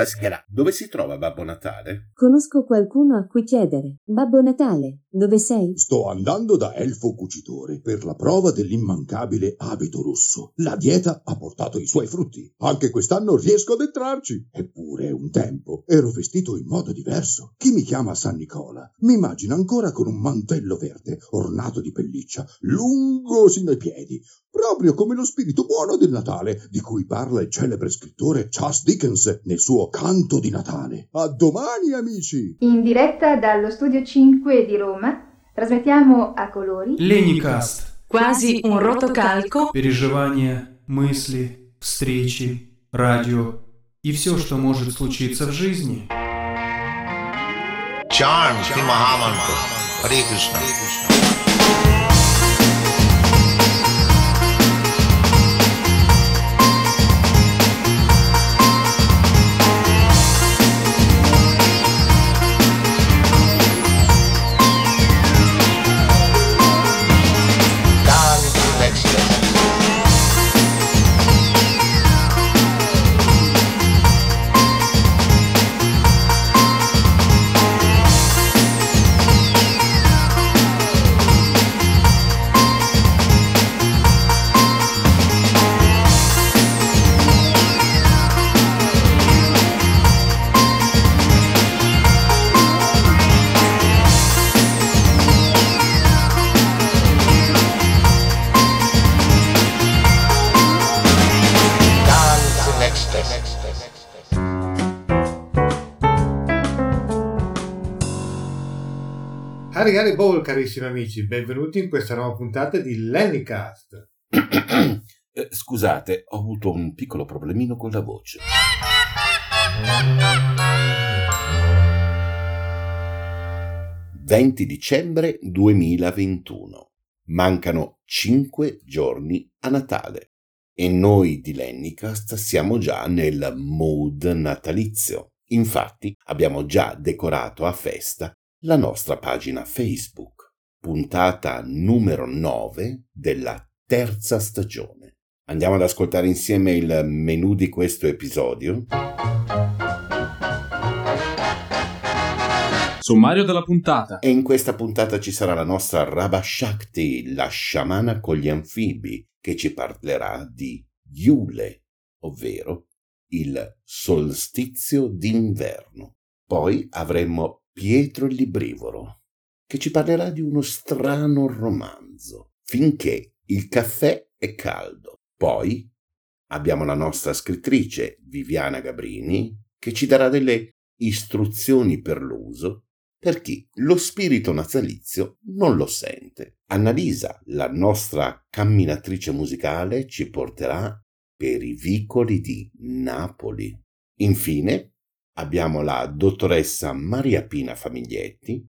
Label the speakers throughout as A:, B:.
A: Aschera, dove si trova Babbo Natale?
B: Conosco qualcuno a cui chiedere. Babbo Natale, dove sei?
C: Sto andando da elfo cucitore per la prova dell'immancabile abito rosso. La dieta ha portato i suoi frutti. Anche quest'anno riesco ad entrarci. Eppure, un tempo, ero vestito in modo diverso. Chi mi chiama San Nicola mi immagina ancora con un mantello verde, ornato di pelliccia, lungo sino ai piedi, proprio come lo spirito buono del Natale, di cui parla il celebre scrittore Charles Dickens nel suo Canto di Natale. A domani, amici!
D: In diretta dallo studio 5 di Roma, трансмитtiamo a colori
E: Леникаст.
F: Quasi un rotocalco
E: Переживания, мысли, встречи, радио и все, что может случиться в жизни.
G: Charm Shri Mahamantra. Hare Krishna.
H: Harry Harry Ball, carissimi amici, benvenuti in questa nuova puntata di Lennycast.
A: Eh, Scusate, ho avuto un piccolo problemino con la voce. «20 dicembre 2021. Mancano 5 giorni a Natale e noi di Lennicast siamo già nel mood natalizio. Infatti abbiamo già decorato a festa la nostra pagina Facebook, puntata numero 9 della terza stagione. Andiamo ad ascoltare insieme il menu di questo episodio.
E: Sommario della puntata.
A: E in questa puntata ci sarà la nostra Rabba Shakti, la sciamana con gli anfibi, che ci parlerà di Yule, ovvero il solstizio d'inverno. Poi avremo Pietro il Librivoro, che ci parlerà di uno strano romanzo, finché il caffè è caldo. Poi abbiamo la nostra scrittrice Viviana Gabrini, che ci darà delle istruzioni per l'uso per chi lo spirito natalizio non lo sente. Annalisa, la nostra camminatrice musicale, ci porterà per i vicoli di Napoli. Infine, abbiamo la dottoressa Maria Pina Famiglietti,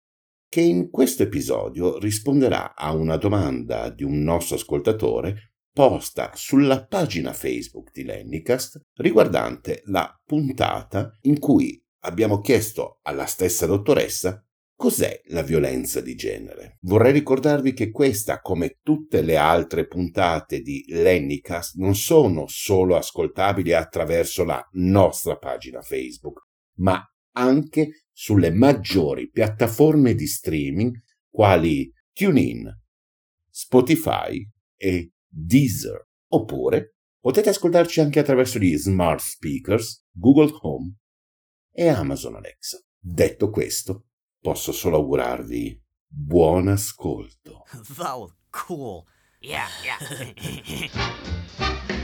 A: che in questo episodio risponderà a una domanda di un nostro ascoltatore posta sulla pagina Facebook di Lennicast riguardante la puntata in cui abbiamo chiesto alla stessa dottoressa cos'è la violenza di genere. Vorrei ricordarvi che questa, come tutte le altre puntate di Lennicast, non sono solo ascoltabili attraverso la nostra pagina Facebook, ma anche sulle maggiori piattaforme di streaming quali TuneIn, Spotify e Deezer. Oppure potete ascoltarci anche attraverso gli smart speakers, Google Home e Amazon Alexa. Detto questo, posso solo augurarvi buon ascolto.
I: Was cool. Yeah, yeah.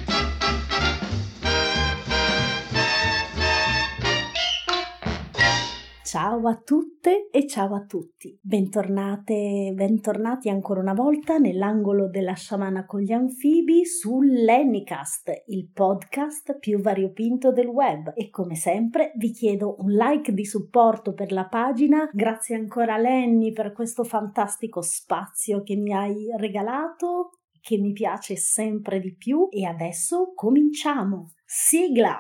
J: Ciao a tutte e ciao a tutti. Bentornate, bentornati ancora una volta nell'angolo della sciamana con gli anfibi su Lennycast, il podcast più variopinto del web. E come sempre vi chiedo un like di supporto per la pagina. Grazie ancora Lenny per questo fantastico spazio che mi hai regalato, che mi piace sempre di più. E adesso cominciamo. Sigla!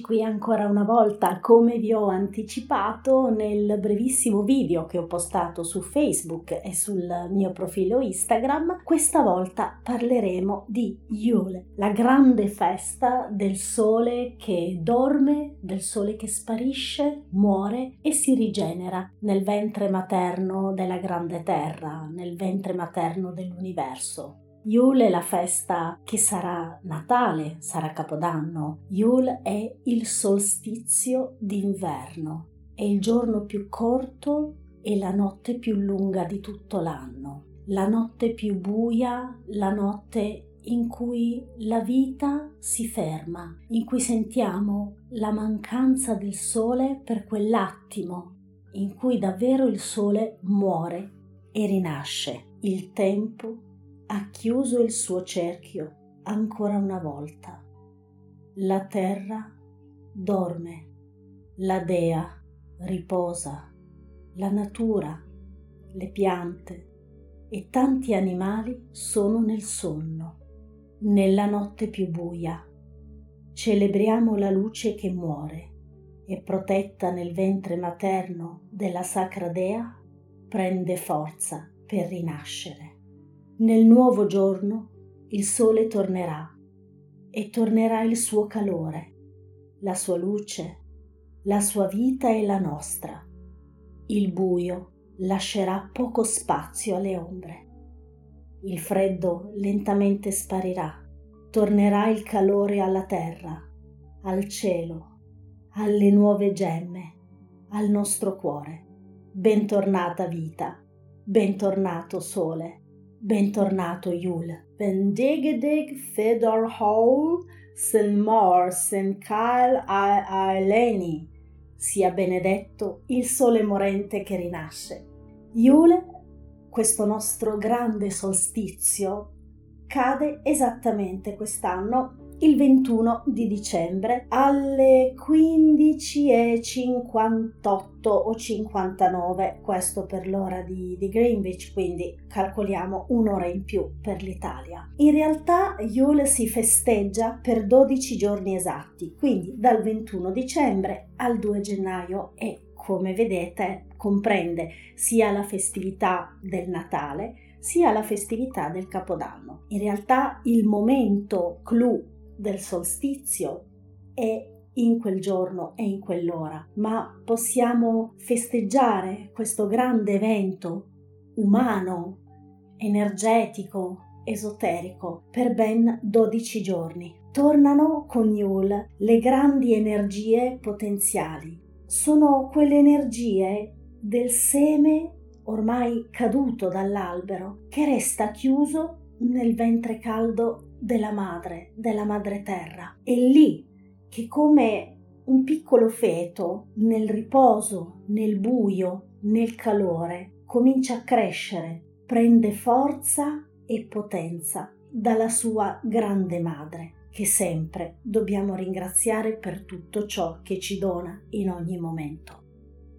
J: Qui ancora una volta, come vi ho anticipato nel brevissimo video che ho postato su Facebook e sul mio profilo Instagram. Questa volta parleremo di Yule, la grande festa del sole che dorme, del sole che sparisce, muore e si rigenera nel ventre materno della grande terra, nel ventre materno dell'universo. Yule è la festa che sarà Natale, sarà Capodanno. Yule è il solstizio d'inverno, è il giorno più corto e la notte più lunga di tutto l'anno, la notte più buia, la notte in cui la vita si ferma, in cui sentiamo la mancanza del sole per quell'attimo, in cui davvero il sole muore e rinasce. Il tempo ha chiuso il suo cerchio ancora una volta. La terra dorme, la dea riposa, la natura, le piante e tanti animali sono nel sonno. Nella notte più buia celebriamo la luce che muore e protetta nel ventre materno della sacra dea prende forza per rinascere. Nel nuovo giorno il sole tornerà e tornerà il suo calore, la sua luce, la sua vita e la nostra. Il buio lascerà poco spazio alle ombre. Il freddo lentamente sparirà, tornerà il calore alla terra, al cielo, alle nuove gemme, al nostro cuore. Bentornata vita, bentornato sole. Bentornato Yule. Bendigedig Fedor Hall, Selmor, Senkail Aeleni. Sia benedetto il sole morente che rinasce. Yule, questo nostro grande solstizio, cade esattamente quest'anno il 21 di dicembre alle 15.58 o 59, questo per l'ora di, di, Greenwich, quindi calcoliamo un'ora in più per l'Italia. In realtà Yule si festeggia per 12 giorni esatti, quindi dal 21 dicembre al 2 gennaio e come vedete comprende sia la festività del Natale sia la festività del Capodanno. In realtà il momento clou del solstizio è in quel giorno e in quell'ora, ma possiamo festeggiare questo grande evento umano, energetico, esoterico per ben 12 giorni. Tornano con Yule le grandi energie potenziali. Sono quelle energie del seme ormai caduto dall'albero che resta chiuso nel ventre caldo della madre, della madre terra. È lì che come un piccolo feto, nel riposo, nel buio, nel calore, comincia a crescere, prende forza e potenza dalla sua grande madre, che sempre dobbiamo ringraziare per tutto ciò che ci dona in ogni momento.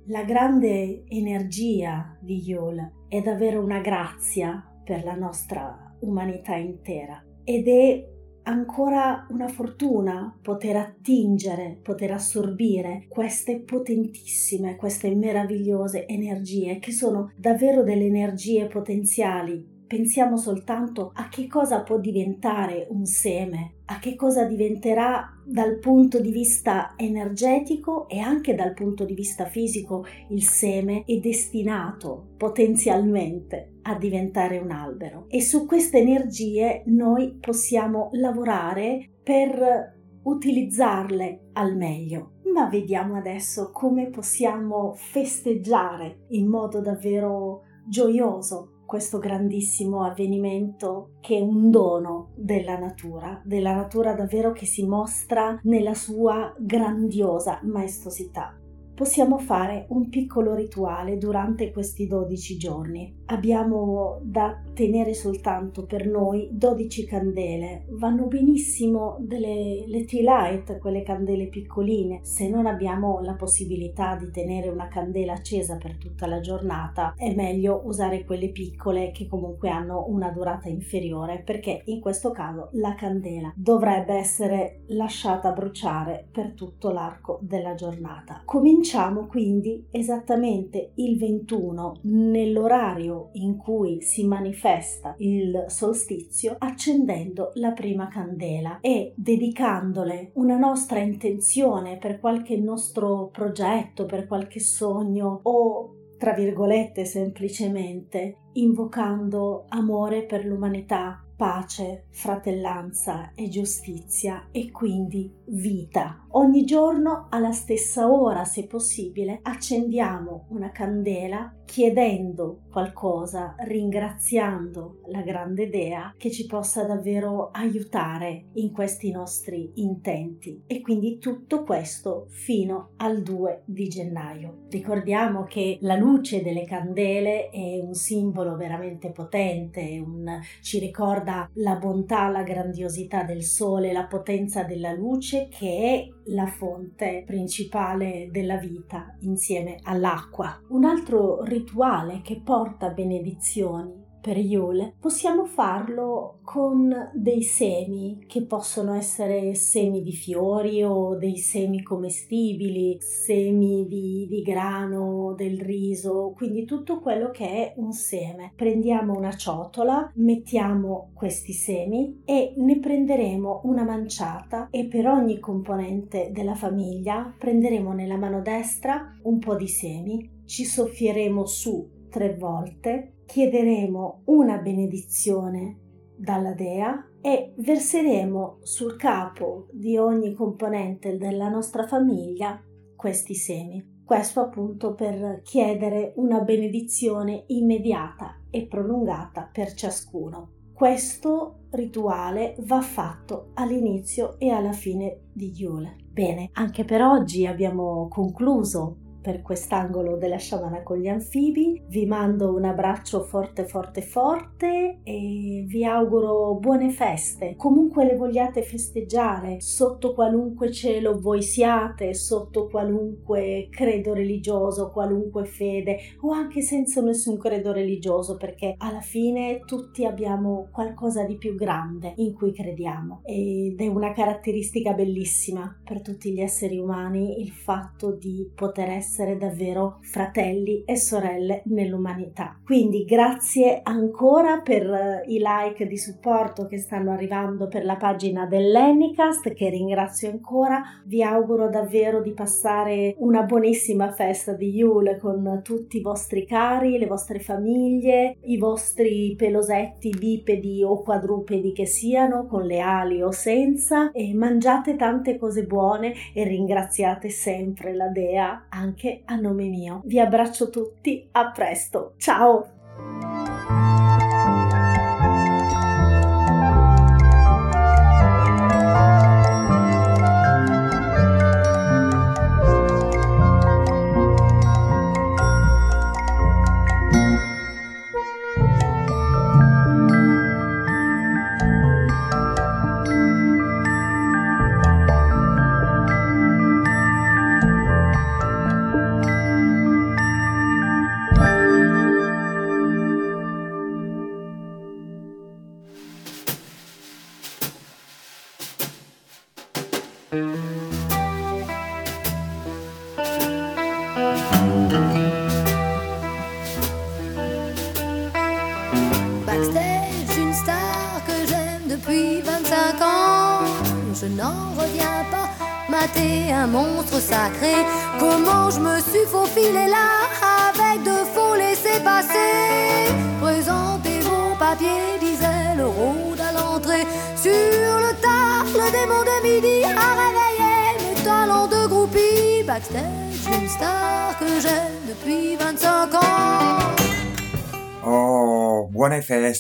J: La grande energia di Yule è davvero una grazia per la nostra umanità intera ed è ancora una fortuna poter attingere, poter assorbire queste potentissime, queste meravigliose energie che sono davvero delle energie potenziali pensiamo soltanto a che cosa può diventare un seme, a che cosa diventerà dal punto di vista energetico e anche dal punto di vista fisico il seme è destinato potenzialmente a diventare un albero e su queste energie noi possiamo lavorare per utilizzarle al meglio. Ma vediamo adesso come possiamo festeggiare in modo davvero gioioso questo grandissimo avvenimento che è un dono della natura, della natura davvero che si mostra nella sua grandiosa maestosità. Possiamo fare un piccolo rituale durante questi 12 giorni. Abbiamo da tenere soltanto per noi 12 candele. Vanno benissimo delle le tea light, quelle candele piccoline. Se non abbiamo la possibilità di tenere una candela accesa per tutta la giornata, è meglio usare quelle piccole che comunque hanno una durata inferiore, perché in questo caso la candela dovrebbe essere lasciata bruciare per tutto l'arco della giornata. Cominciamo quindi esattamente il 21 nell'orario in cui si manifesta il solstizio accendendo la prima candela e dedicandole una nostra intenzione per qualche nostro progetto, per qualche sogno o tra virgolette semplicemente invocando amore per l'umanità, pace, fratellanza e giustizia e quindi vita. Ogni giorno alla stessa ora, se possibile, accendiamo una candela chiedendo qualcosa, ringraziando la grande Dea che ci possa davvero aiutare in questi nostri intenti. E quindi tutto questo fino al 2 di gennaio. Ricordiamo che la luce delle candele è un simbolo veramente potente, un, ci ricorda la bontà, la grandiosità del sole, la potenza della luce che è la fonte principale della vita insieme all'acqua. Un altro rituale che porta benedizioni per Yule, possiamo farlo con dei semi che possono essere semi di fiori o dei semi commestibili, semi di, di grano, del riso, quindi tutto quello che è un seme. Prendiamo una ciotola, mettiamo questi semi e ne prenderemo una manciata e per ogni componente della famiglia prenderemo nella mano destra un po' di semi, ci soffieremo su tre volte chiederemo una benedizione dalla Dea e verseremo sul capo di ogni componente della nostra famiglia questi semi. Questo appunto per chiedere una benedizione immediata e prolungata per ciascuno. Questo rituale va fatto all'inizio e alla fine di Yule. Bene, anche per oggi abbiamo concluso per quest'angolo della sciamana con gli anfibi. Vi mando un abbraccio forte forte forte e vi auguro buone feste. Comunque le vogliate festeggiare, sotto qualunque cielo voi siate, sotto qualunque credo religioso, qualunque fede o anche senza nessun credo religioso perché alla fine tutti abbiamo qualcosa di più grande in cui crediamo ed è una caratteristica bellissima per tutti gli esseri umani il fatto di poter essere essere davvero fratelli e sorelle nell'umanità. Quindi grazie ancora per eh, i like di supporto che stanno arrivando per la pagina dell'Enicast che ringrazio ancora. Vi auguro davvero di passare una buonissima festa di Yule con tutti i vostri cari, le vostre famiglie, i vostri pelosetti bipedi o quadrupedi che siano, con le ali o senza e mangiate tante cose buone e ringraziate sempre la Dea anche anche a nome mio. Vi abbraccio tutti, a presto, ciao!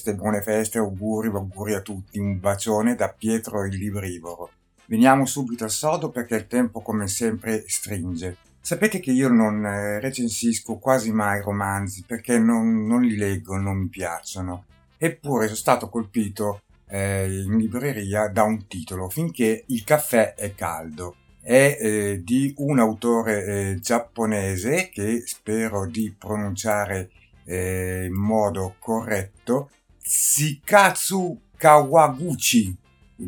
K: Feste, buone feste, auguri, auguri a tutti. Un bacione da Pietro il librivoro. Veniamo subito al sodo perché il tempo come sempre stringe. Sapete che io non eh, recensisco quasi mai romanzi perché non, non, li leggo, non mi piacciono. Eppure sono stato colpito eh, in libreria da un titolo, Finché il caffè è caldo. È eh, di un autore eh, giapponese che spero di pronunciare eh, in modo corretto, Shikatsu Kawaguchi.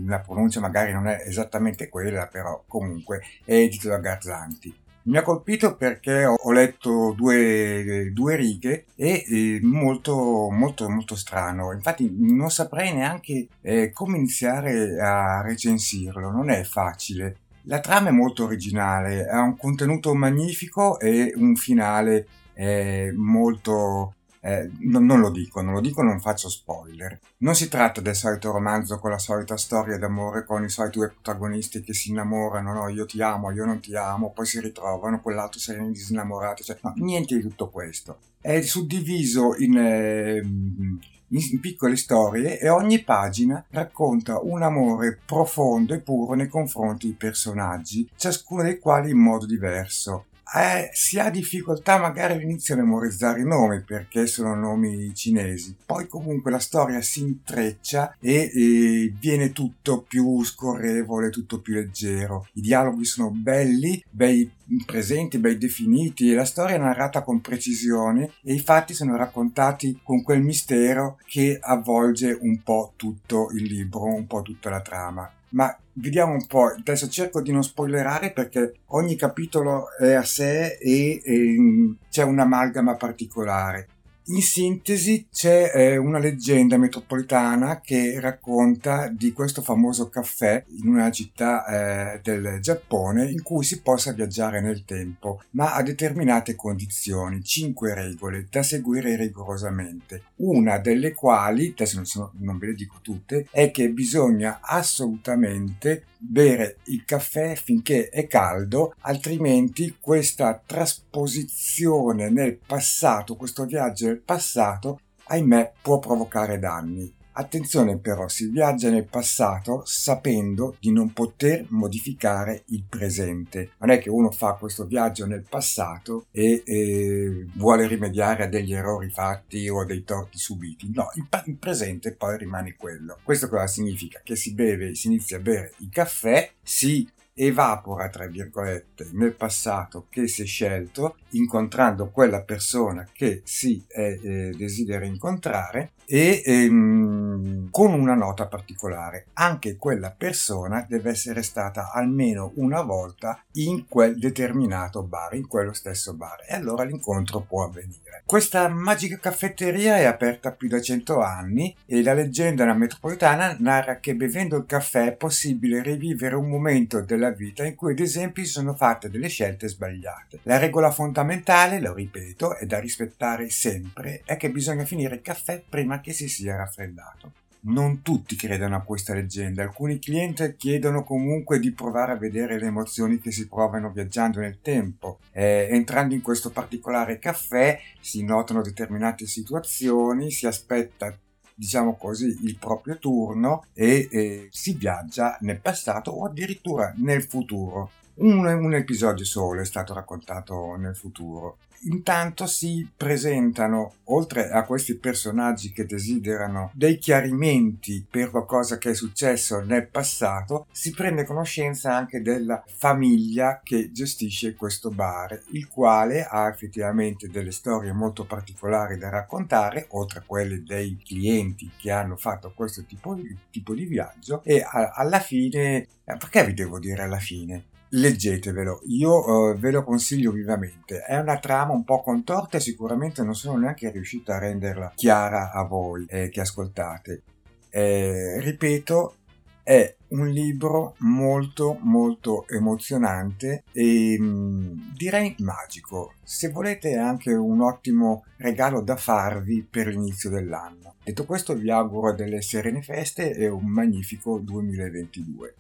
K: La pronuncia magari non è esattamente quella, però comunque è edito da Garzanti. Mi ha colpito perché ho letto due, due righe e molto, molto, molto strano. Infatti non saprei neanche eh, come iniziare a recensirlo, non è facile. La trama è molto originale, ha un contenuto magnifico e un finale eh, molto eh, non, non, lo dico, non lo dico, non faccio spoiler. Non si tratta del solito romanzo con la solita storia d'amore con i soliti due protagonisti che si innamorano, no, io ti amo, io non ti amo, poi si ritrovano, quell'altro si è disinnamorato, cioè, no, niente di tutto questo. È suddiviso in, eh, in piccole storie e ogni pagina racconta un amore profondo e puro nei confronti dei personaggi, ciascuno dei quali in modo diverso eh, si ha difficoltà magari all'inizio a memorizzare i nomi perché sono nomi cinesi, poi comunque la storia si intreccia e, e viene tutto più scorrevole, tutto più leggero. I dialoghi sono belli, bei presenti, ben definiti la storia è narrata con precisione e i fatti sono raccontati con quel mistero che avvolge un po' tutto il libro, un po' tutta la trama. Ma vediamo un po', adesso cerco di non spoilerare perché ogni capitolo è a sé e, e c'è un'amalgama particolare. In sintesi c'è eh, una leggenda metropolitana che racconta di questo famoso caffè in una città eh, del Giappone in cui si possa viaggiare nel tempo, ma a determinate condizioni, cinque regole da seguire rigorosamente. Una delle quali, adesso non, sono, non ve le dico tutte, è che bisogna assolutamente bere il caffè finché è caldo, altrimenti questa trasposizione nel passato, questo viaggio passato, ahimè, può provocare danni. Attenzione però, si viaggia nel passato sapendo di non poter modificare il presente. Non è che uno fa questo viaggio nel passato e, e vuole rimediare a degli errori fatti o a dei torti subiti. No, il, il, presente poi rimane quello. Questo cosa significa? Che si beve, si inizia a bere il caffè, si evapora, tra virgolette, nel passato che si è scelto, incontrando quella persona che si eh, desidera incontrare e ehm, con una nota particolare. Anche quella persona deve essere stata almeno una volta in quel determinato bar, in quello stesso bar, e allora l'incontro può avvenire. Questa magica caffetteria è aperta più da 100 anni e la leggenda metropolitana narra che bevendo il caffè è possibile rivivere un momento della vita in cui ad esempio si sono fatte delle scelte sbagliate. La regola fondamentale, lo ripeto, è da rispettare sempre, è che bisogna finire il caffè prima che si sia raffreddato. Non tutti credono a questa leggenda, alcuni clienti chiedono comunque di provare a vedere le emozioni che si provano viaggiando nel tempo. Eh, entrando in questo particolare caffè si notano determinate situazioni, si aspetta diciamo così, il proprio turno e eh, si viaggia nel passato o addirittura nel futuro. Un, un, episodio solo è stato raccontato nel futuro. Intanto si presentano, oltre a questi personaggi che desiderano dei chiarimenti per qualcosa che è successo nel passato, si prende conoscenza anche della famiglia che gestisce questo bar, il quale ha effettivamente delle storie molto particolari da raccontare, oltre a quelle dei clienti che hanno fatto questo tipo di, tipo di viaggio, e a, alla fine, eh, perché vi devo dire alla fine? Leggetevelo, io eh, ve lo consiglio vivamente. È una trama un po' contorta e sicuramente non sono neanche riuscito a renderla chiara a voi eh, che ascoltate. Eh, ripeto, è un libro molto molto emozionante e mh, mm, direi magico. Se volete è anche un ottimo regalo da farvi per l'inizio dell'anno. Detto questo vi auguro delle serene feste e un magnifico 2022.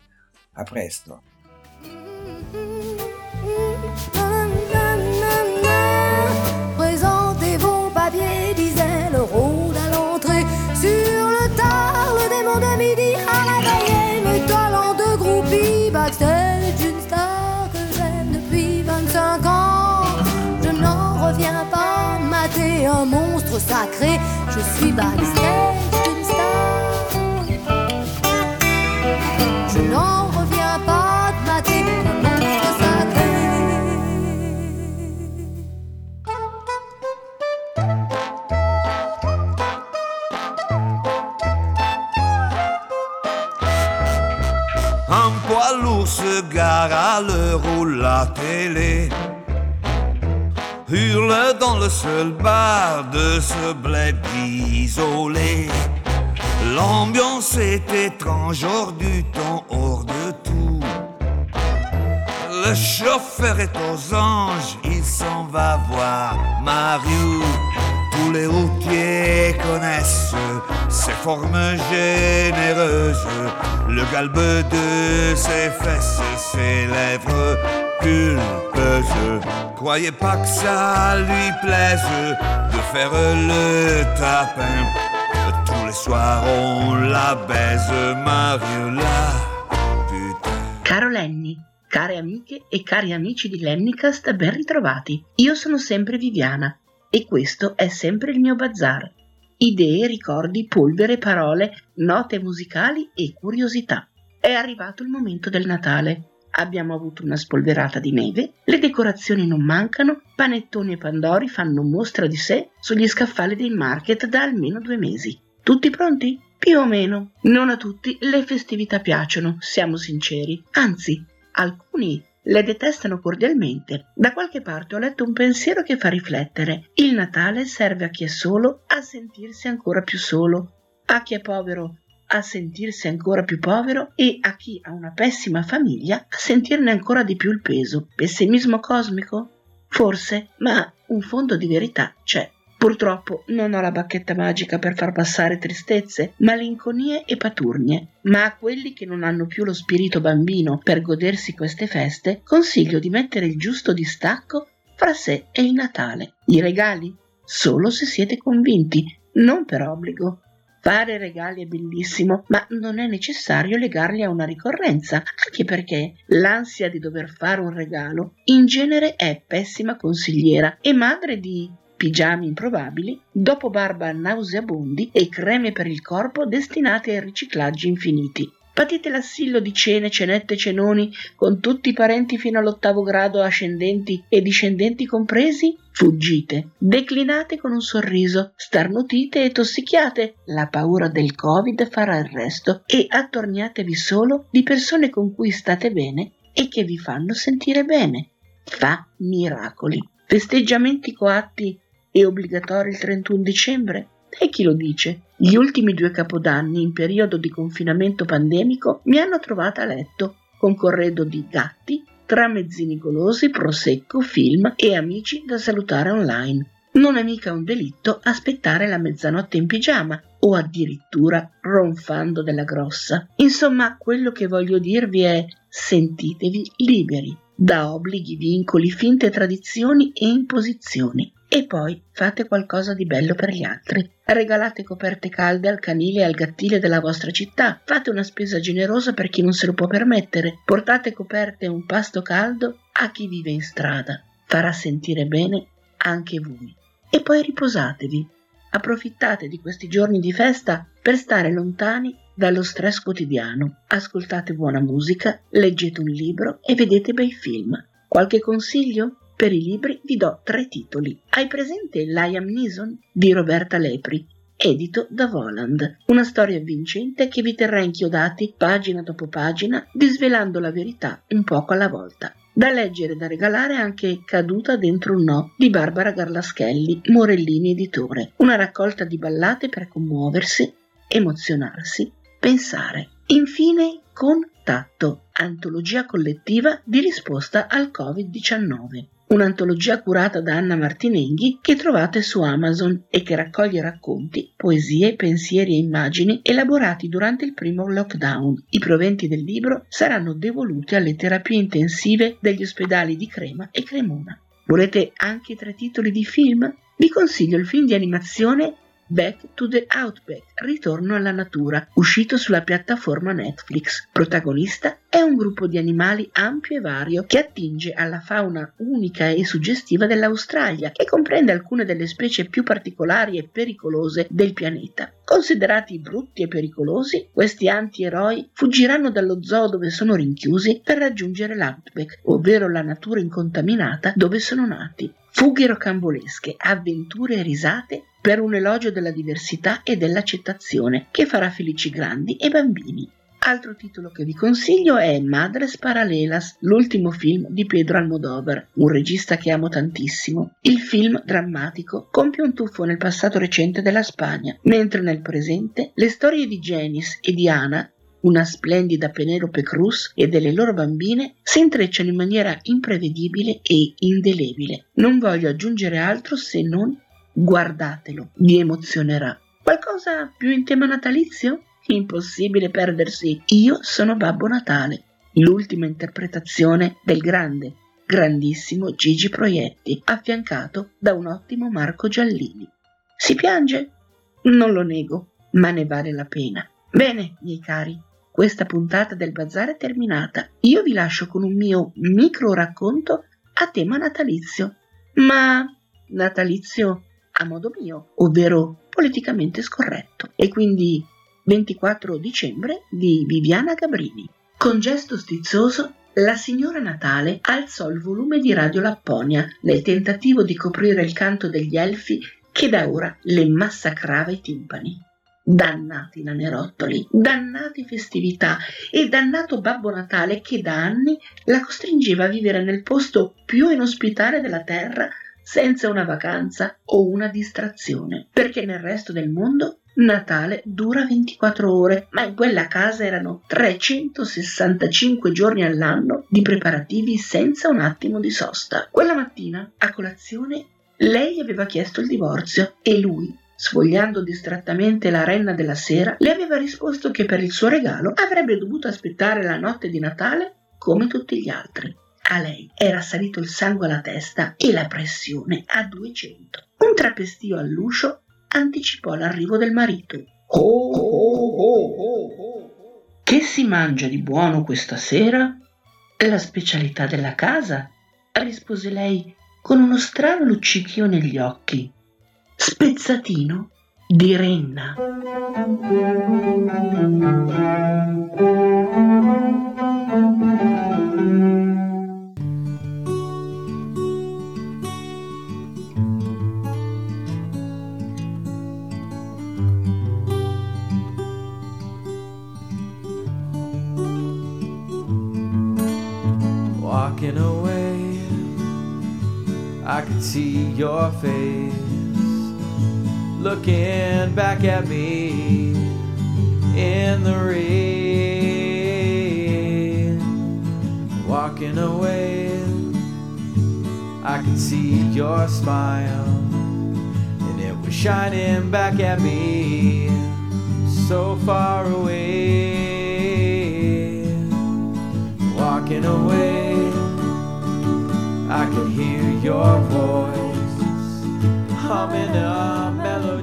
K: A presto!
L: Présentez vos papiers, disait le rôle à l'entrée. Sur le tard, le démon de midi à la veille, mes talents de groupie, backstage, une star que j'aime depuis 25 ans. reviens pas mater un monstre sacré. Je suis backstage
M: se gare à l'heure où la télé hurle dans le seul bar de ce bled isolé. L'ambiance est étrange, hors du temps, hors de tout. Le chauffeur est aux anges, il s'en va voir Mario. Tous les routiers connaissent ses formes généreuses, le galbe de ses fesses, ses lèvres pulpeuses. Croyez pas que ça lui plaise de faire le tapin. Tous les soirs on la baise, Mariola.
N: Caro Lenny, care amiche e cari amici di Lennycast, ben ritrovati. Io sono sempre Viviana e questo è sempre il mio bazar. Idee, ricordi, polvere, parole, note musicali e curiosità. È arrivato il momento del Natale. Abbiamo avuto una spolverata di neve, le decorazioni non mancano, panettoni e pandori fanno mostra di sé sugli scaffali dei market da almeno due mesi. Tutti pronti? Più o meno. Non a tutti le festività piacciono, siamo sinceri. Anzi, alcuni le detestano cordialmente. Da qualche parte ho letto un pensiero che fa riflettere. Il Natale serve a chi è solo a sentirsi ancora più solo, a chi è povero a sentirsi ancora più povero e a chi ha una pessima famiglia a sentirne ancora di più il peso. Pessimismo cosmico? Forse, ma un fondo di verità c'è. Purtroppo non ho la bacchetta magica per far passare tristezze, malinconie e paturnie, ma a quelli che non hanno più lo spirito bambino per godersi queste feste, consiglio di mettere il giusto distacco fra sé e il Natale. I regali? Solo se siete convinti, non per obbligo. Fare regali è bellissimo, ma non è necessario legarli a una ricorrenza, anche perché l'ansia di dover fare un regalo in genere è pessima consigliera e madre di pigiami improbabili, dopo barba nauseabondi e creme per il corpo destinate ai riciclaggi infiniti. Patite l'assillo di cene, cenette, cenoni, con tutti i parenti fino all'ottavo grado ascendenti e discendenti compresi? Fuggite, declinate con un sorriso, starnutite e tossichiate. La paura del Covid farà il resto e attorniatevi solo di persone con cui state bene e che vi fanno sentire bene. Fa miracoli. Festeggiamenti coatti e obbligatori il 31 dicembre? E chi lo dice? Gli ultimi due capodanni in periodo di confinamento pandemico mi hanno trovata a letto, con corredo di gatti, tramezzini golosi, prosecco, film e amici da salutare online. Non è mica un delitto aspettare la mezzanotte in pigiama o addirittura ronfando della grossa. Insomma, quello che voglio dirvi è sentitevi liberi da obblighi, vincoli, finte tradizioni e imposizioni. E poi fate qualcosa di bello per gli altri. Regalate coperte calde al canile e al gattile della vostra città. Fate una spesa generosa per chi non se lo può permettere. Portate coperte e un pasto caldo a chi vive in strada. Farà sentire bene anche voi. E poi riposatevi. Approfittate di questi giorni di festa per stare lontani dallo stress quotidiano. Ascoltate buona musica, leggete un libro e vedete bei film. Qualche consiglio? Per i libri vi do tre titoli. Hai presente Liam Neeson di Roberta Lepri? Edito da Voland. Una storia avvincente che vi terrà inchiodati pagina dopo pagina, disvelando la verità un poco alla volta. Da leggere e da regalare anche Caduta dentro un no di Barbara Garlaschelli, Morellini editore. Una raccolta di ballate per commuoversi, emozionarsi, pensare. Infine, Contatto, antologia collettiva di risposta al Covid-19 un'antologia curata da Anna Martinenghi che trovate su Amazon e che raccoglie racconti, poesie, pensieri e immagini elaborati durante il primo lockdown. I proventi del libro saranno devoluti alle terapie intensive degli ospedali di Crema e Cremona. Volete anche tre titoli di film? Vi consiglio il film di animazione Back to the Outback, Ritorno alla natura, uscito sulla piattaforma Netflix. Protagonista è un gruppo di animali ampio e vario che attinge alla fauna unica e suggestiva dell'Australia, che comprende alcune delle specie più particolari e pericolose del pianeta. Considerati brutti e pericolosi, questi antieroi fuggiranno dallo zoo dove sono rinchiusi per raggiungere l'Outback, ovvero la natura incontaminata dove sono nati. Fughe rocambolesche, avventure e risate per un elogio della diversità e dell'accettazione che farà felici grandi e bambini. Altro titolo che vi consiglio è Madres Paralelas, l'ultimo film di Pedro Almodovar, un regista che amo tantissimo. Il film drammatico compie un tuffo nel passato recente della Spagna, mentre nel presente le storie di Janice e di Anna una splendida Penelope Cruz e delle loro bambine si intrecciano in maniera imprevedibile e indelebile. Non voglio aggiungere altro se non guardatelo, vi emozionerà. Qualcosa più in tema natalizio? Impossibile perdersi Io sono Babbo Natale, l'ultima interpretazione del grande, grandissimo Gigi Proietti, affiancato da un ottimo Marco Giallini. Si piange? Non lo nego, ma ne vale la pena. Bene, miei cari, questa puntata del bazar è terminata. Io vi lascio con un mio micro racconto a tema natalizio, ma natalizio a modo mio, ovvero politicamente scorretto. E quindi 24 dicembre di Viviana Gabrini. Con gesto stizzoso la signora Natale alzò il volume di Radio Lapponia nel tentativo di coprire il canto degli elfi che da ora le massacrava i timpani. Dannati nanerottoli, dannati festività e dannato Babbo Natale che da anni la costringeva a vivere nel posto più inospitale della terra senza una vacanza o una distrazione, perché nel resto del mondo Natale dura 24 ore, ma in quella casa erano 365 giorni all'anno di preparativi senza un attimo di sosta. Quella mattina, a colazione, lei aveva chiesto il divorzio e lui, sfogliando distrattamente la renna della sera, le aveva risposto che per il suo regalo avrebbe dovuto aspettare la notte di Natale come tutti gli altri. A lei era salito il sangue alla testa e la pressione a 200. Un trapestio all'uscio anticipò l'arrivo del marito. Oh, oh, oh, che si mangia di buono questa sera? La specialità della casa, rispose lei con uno strano luccichio negli occhi. Spezzatino di renna.
O: Walking away, I could see your face looking back at me in the rain. Walking away, I could see your smile, and it was shining back at me so far away. Walking away, I could hear your voice humming a melody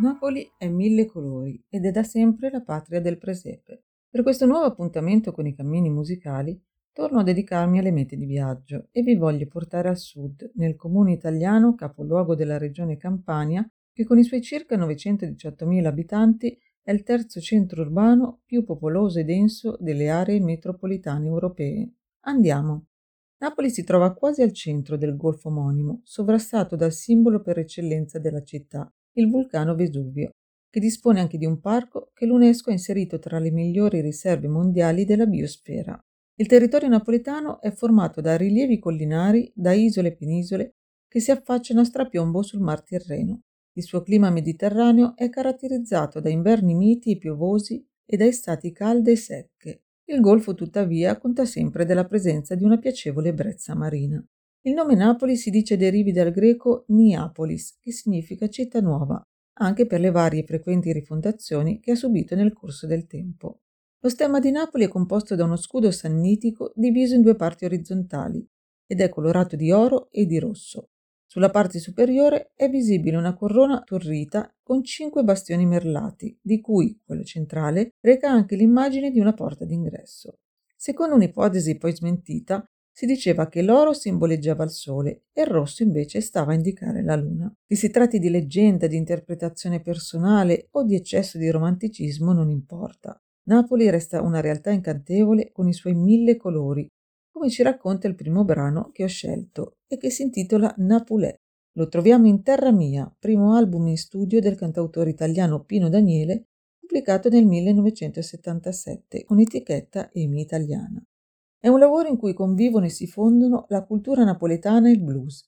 P: Napoli è mille colori ed è da sempre la patria del presepe. Per questo nuovo appuntamento con i cammini musicali torno a dedicarmi alle mete di viaggio e vi voglio portare al sud, nel comune italiano capoluogo della regione Campania, che con i suoi circa 918.000 abitanti è il terzo centro urbano più popoloso e denso delle aree metropolitane europee. Andiamo. Napoli si trova quasi al centro del golfo omonimo, sovrastato dal simbolo per eccellenza della città, il vulcano Vesuvio, che dispone anche di un parco che l'UNESCO ha inserito tra le migliori riserve mondiali della biosfera. Il territorio napoletano è formato da rilievi collinari, da isole e penisole che si affacciano a strapiombo sul Mar Tirreno. Il suo clima mediterraneo è caratterizzato da inverni miti e piovosi e da estati calde e secche. Il golfo, tuttavia, conta sempre della presenza di una piacevole brezza marina. Il nome Napoli si dice derivi dal greco Niapolis, che significa città nuova, anche per le varie frequenti rifondazioni che ha subito nel corso del tempo. Lo stemma di Napoli è composto da uno scudo sannitico diviso in due parti orizzontali ed è colorato di oro e di rosso. Sulla parte superiore è visibile una corona turrita con cinque bastioni merlati, di cui quello centrale reca anche l'immagine di una porta d'ingresso. Secondo un'ipotesi poi smentita, si diceva che l'oro simboleggiava il sole e il rosso invece stava a indicare la luna. Che si tratti di leggenda, di interpretazione personale o di eccesso di romanticismo non importa. Napoli resta una realtà incantevole con i suoi mille colori, come ci racconta il primo brano che ho scelto e che si intitola Napulè. Lo troviamo in Terra Mia, primo album in studio del cantautore italiano Pino Daniele, pubblicato nel 1977 con etichetta EMI Italiana. È un lavoro in cui convivono e si fondono la cultura napoletana e il blues.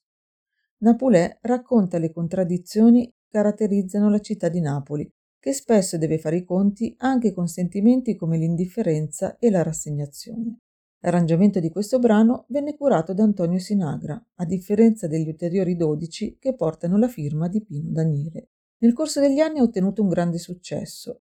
P: Napulè racconta le contraddizioni che caratterizzano la città di Napoli, che spesso deve fare i conti anche con sentimenti come l'indifferenza e la rassegnazione. L'arrangiamento di questo brano venne curato da Antonio Sinagra, a differenza degli ulteriori dodici che portano la firma di Pino Daniele. Nel corso degli anni ha ottenuto un grande successo.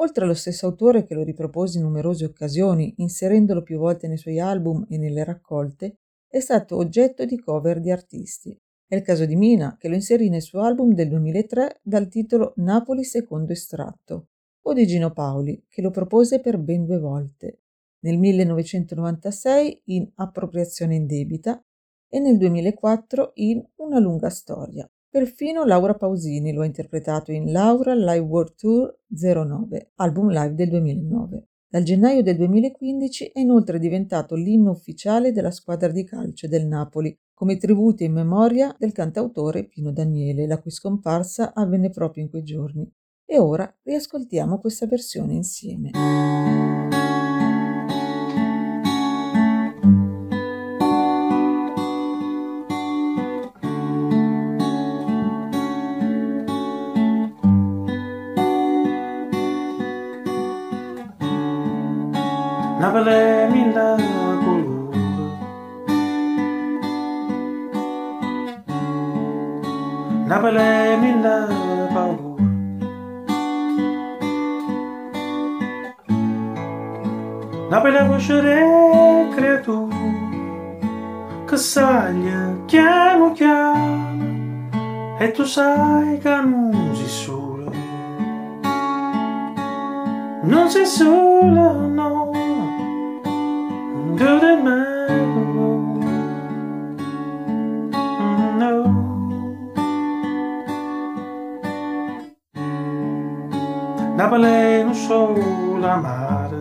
P: Oltre allo stesso autore che lo ripropose in numerose occasioni, inserendolo più volte nei suoi album e nelle raccolte, è stato oggetto di cover di artisti. È il caso di Mina, che lo inserì nel suo album del 2003 dal titolo Napoli secondo estratto, o di Gino Paoli, che lo propose per ben due volte nel 1996 in Appropriazione indebita e nel 2004 in Una lunga storia. Perfino Laura Pausini lo ha interpretato in Laura Live World Tour 09, album live del 2009. Dal gennaio del 2015 è inoltre diventato l'inno ufficiale della squadra di calcio del Napoli, come tributo in memoria del cantautore Pino Daniele, la cui scomparsa avvenne proprio in quei giorni. E ora riascoltiamo questa versione insieme.
Q: Napoli mille colore Napoli mille paura Napoli uscire creatura che saglia chiamo chiamo e tu sai che non sei sola non sei sola no do the man no. Napoli non solo amare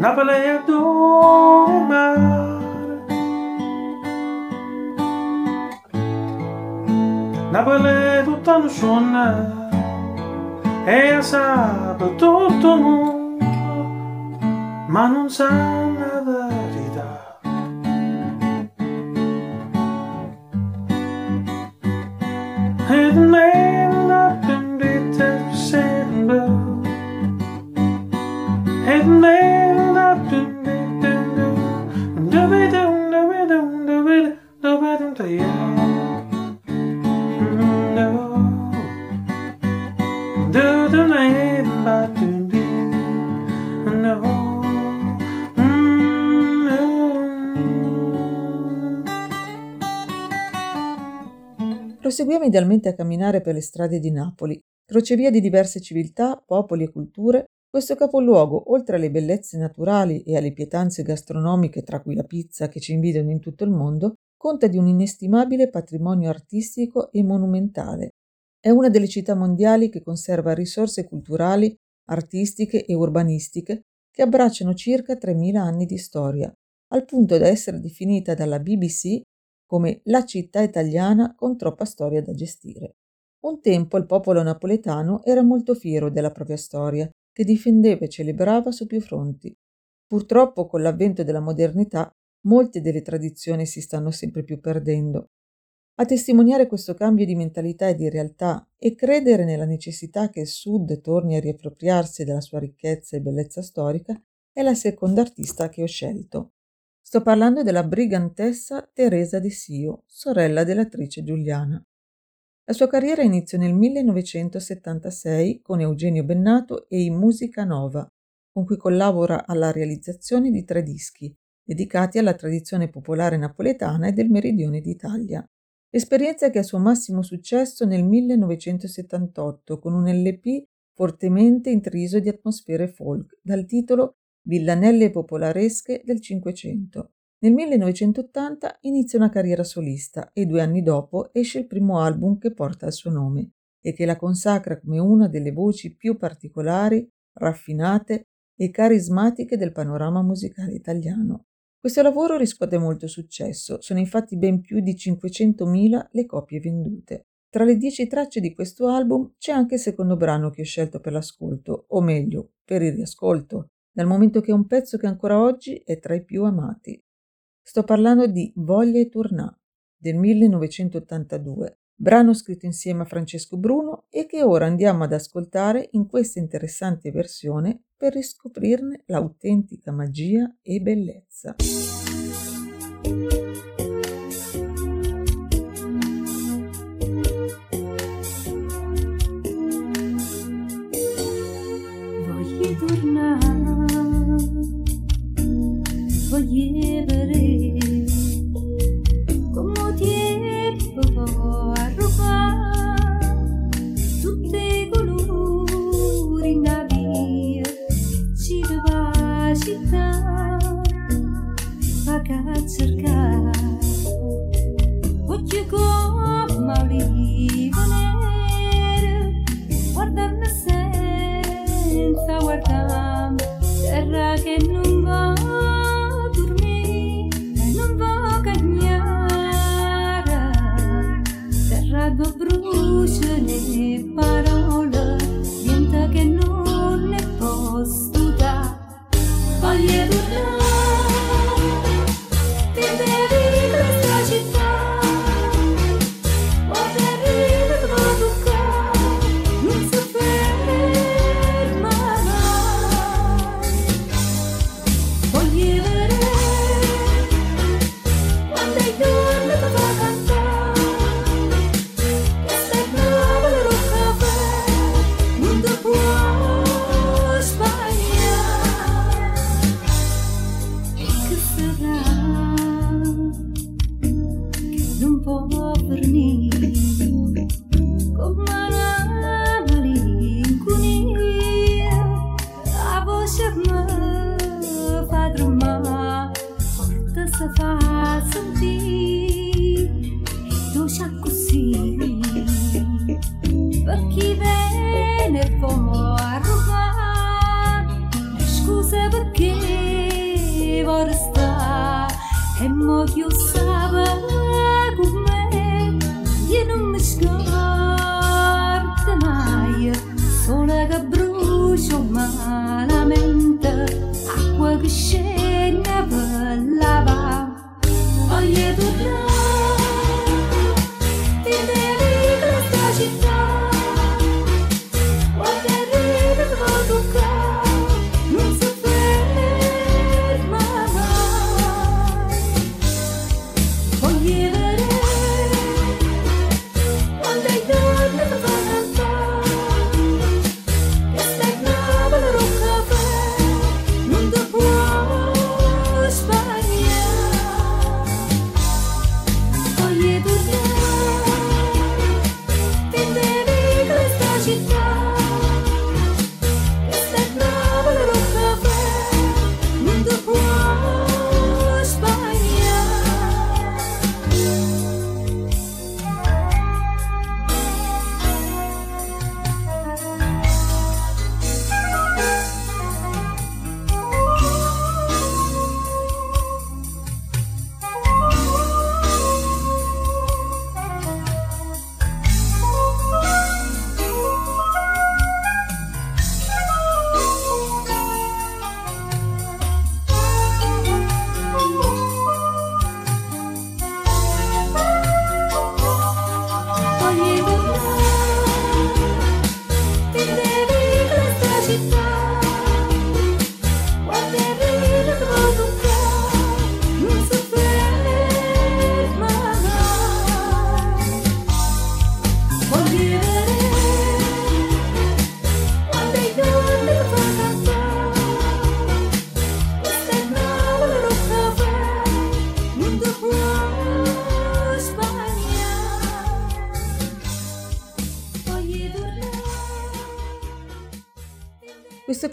Q: Napoli adora il mare Napoli tutta non suona e sa tutto mondo ma non sa
P: Proseguiamo idealmente a camminare per le strade di Napoli, crocevia di diverse civiltà, popoli e culture. Questo capoluogo, oltre alle bellezze naturali e alle pietanze gastronomiche, tra cui la pizza che ci invidiano in tutto il mondo, conta di un inestimabile patrimonio artistico e monumentale. È una delle città mondiali che conserva risorse culturali, artistiche e urbanistiche che abbracciano circa 3.000 anni di storia, al punto da essere definita dalla BBC come la città italiana con troppa storia da gestire. Un tempo il popolo napoletano era molto fiero della propria storia, che difendeva e celebrava su più fronti. Purtroppo con l'avvento della modernità molte delle tradizioni si stanno sempre più perdendo. A testimoniare questo cambio di mentalità e di realtà e credere nella necessità che il Sud torni a riappropriarsi della sua ricchezza e bellezza storica è la seconda artista che ho scelto. Sto parlando della brigantessa Teresa de Sio, sorella dell'attrice Giuliana. La sua carriera iniziò nel 1976 con Eugenio Bennato e i Musica Nova, con cui collabora alla realizzazione di tre dischi dedicati alla tradizione popolare napoletana e del meridione d'Italia. Esperienza che ha suo massimo successo nel 1978 con un LP fortemente intriso di atmosfere folk dal titolo Villanelle popolaresche del Cinquecento. Nel 1980 inizia una carriera solista e due anni dopo esce il primo album che porta il suo nome e che la consacra come una delle voci più particolari, raffinate e carismatiche del panorama musicale italiano. Questo lavoro riscuote molto successo, sono infatti ben più di 500.000 le copie vendute. Tra le dieci tracce di questo album c'è anche il secondo brano che ho scelto per l'ascolto, o meglio, per il riascolto, dal momento che è un pezzo che ancora oggi è tra i più amati. Sto parlando di Voglia e Tournà del 1982, brano scritto insieme a Francesco Bruno e che ora andiamo ad ascoltare in questa interessante versione per riscoprirne l'autentica magia e bellezza.
R: Voglio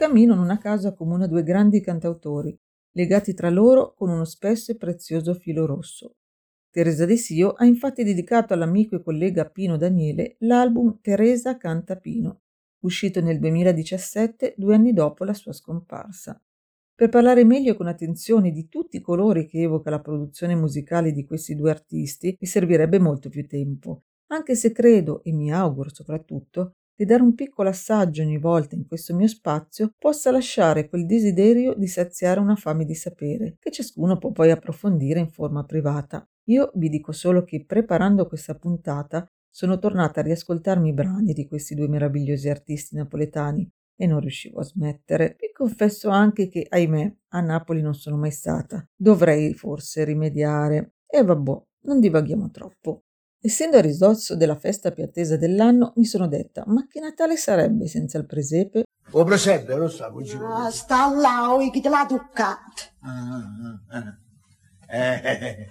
P: cammino non a caso accomuna due grandi cantautori, legati tra loro con uno spesso e prezioso filo rosso. Teresa De Sio ha infatti dedicato all'amico e collega Pino Daniele l'album Teresa canta Pino, uscito nel 2017, due anni dopo la sua scomparsa. Per parlare meglio e con attenzione di tutti i colori che evoca la produzione musicale di questi due artisti, mi servirebbe molto più tempo, anche se credo, e mi auguro soprattutto, che dare un piccolo assaggio ogni volta in questo mio spazio possa lasciare quel desiderio di saziare una fame di sapere, che ciascuno può poi approfondire in forma privata. Io vi dico solo che preparando questa puntata sono tornata a riascoltarmi i brani di questi due meravigliosi artisti napoletani e non riuscivo a smettere. Vi confesso anche che, ahimè, a Napoli non sono mai stata. Dovrei forse rimediare. E vabbè, non divaghiamo troppo. Essendo a ridosso della festa più attesa dell'anno, mi sono detta: ma che Natale sarebbe senza il presepe?
S: O presepe, lo sta con
T: Ah, sta là, oi, che te l'ha toccato.
S: Eh,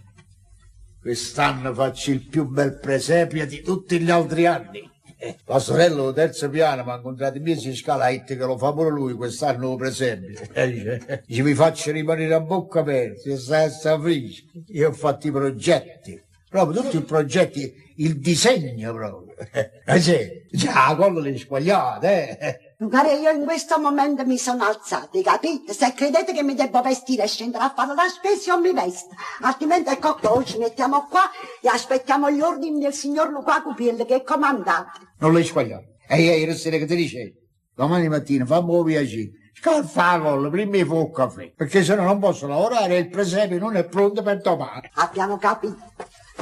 S: quest'anno faccio il più bel presepio di tutti gli altri anni. Eh, La sorella del terzo piano mi ha incontrato in mese in scala e che lo fa pure lui quest'anno lo presepio. Eh, dice, dice, vi faccio rimanere a bocca aperta, se stai a. Io ho fatto i progetti, proprio tutti i progetti, il disegno proprio. Eh sì, già, quello le squagliate, eh.
T: Magari io in questo momento mi sono alzata, capite? Se credete che mi devo vestire e scendere a fare la spesa, io mi vesto. Altrimenti ecco qua, ci mettiamo qua e aspettiamo gli ordini del signor Luca Cupiello che è comandante.
S: Non le squagliate. E ieri sera che ti dicevo? Domani mattina fammi un piacere. Scalfa la colla, prima mi un caffè, perché se no non posso lavorare e il presepe non è pronto per domani.
T: Abbiamo capito.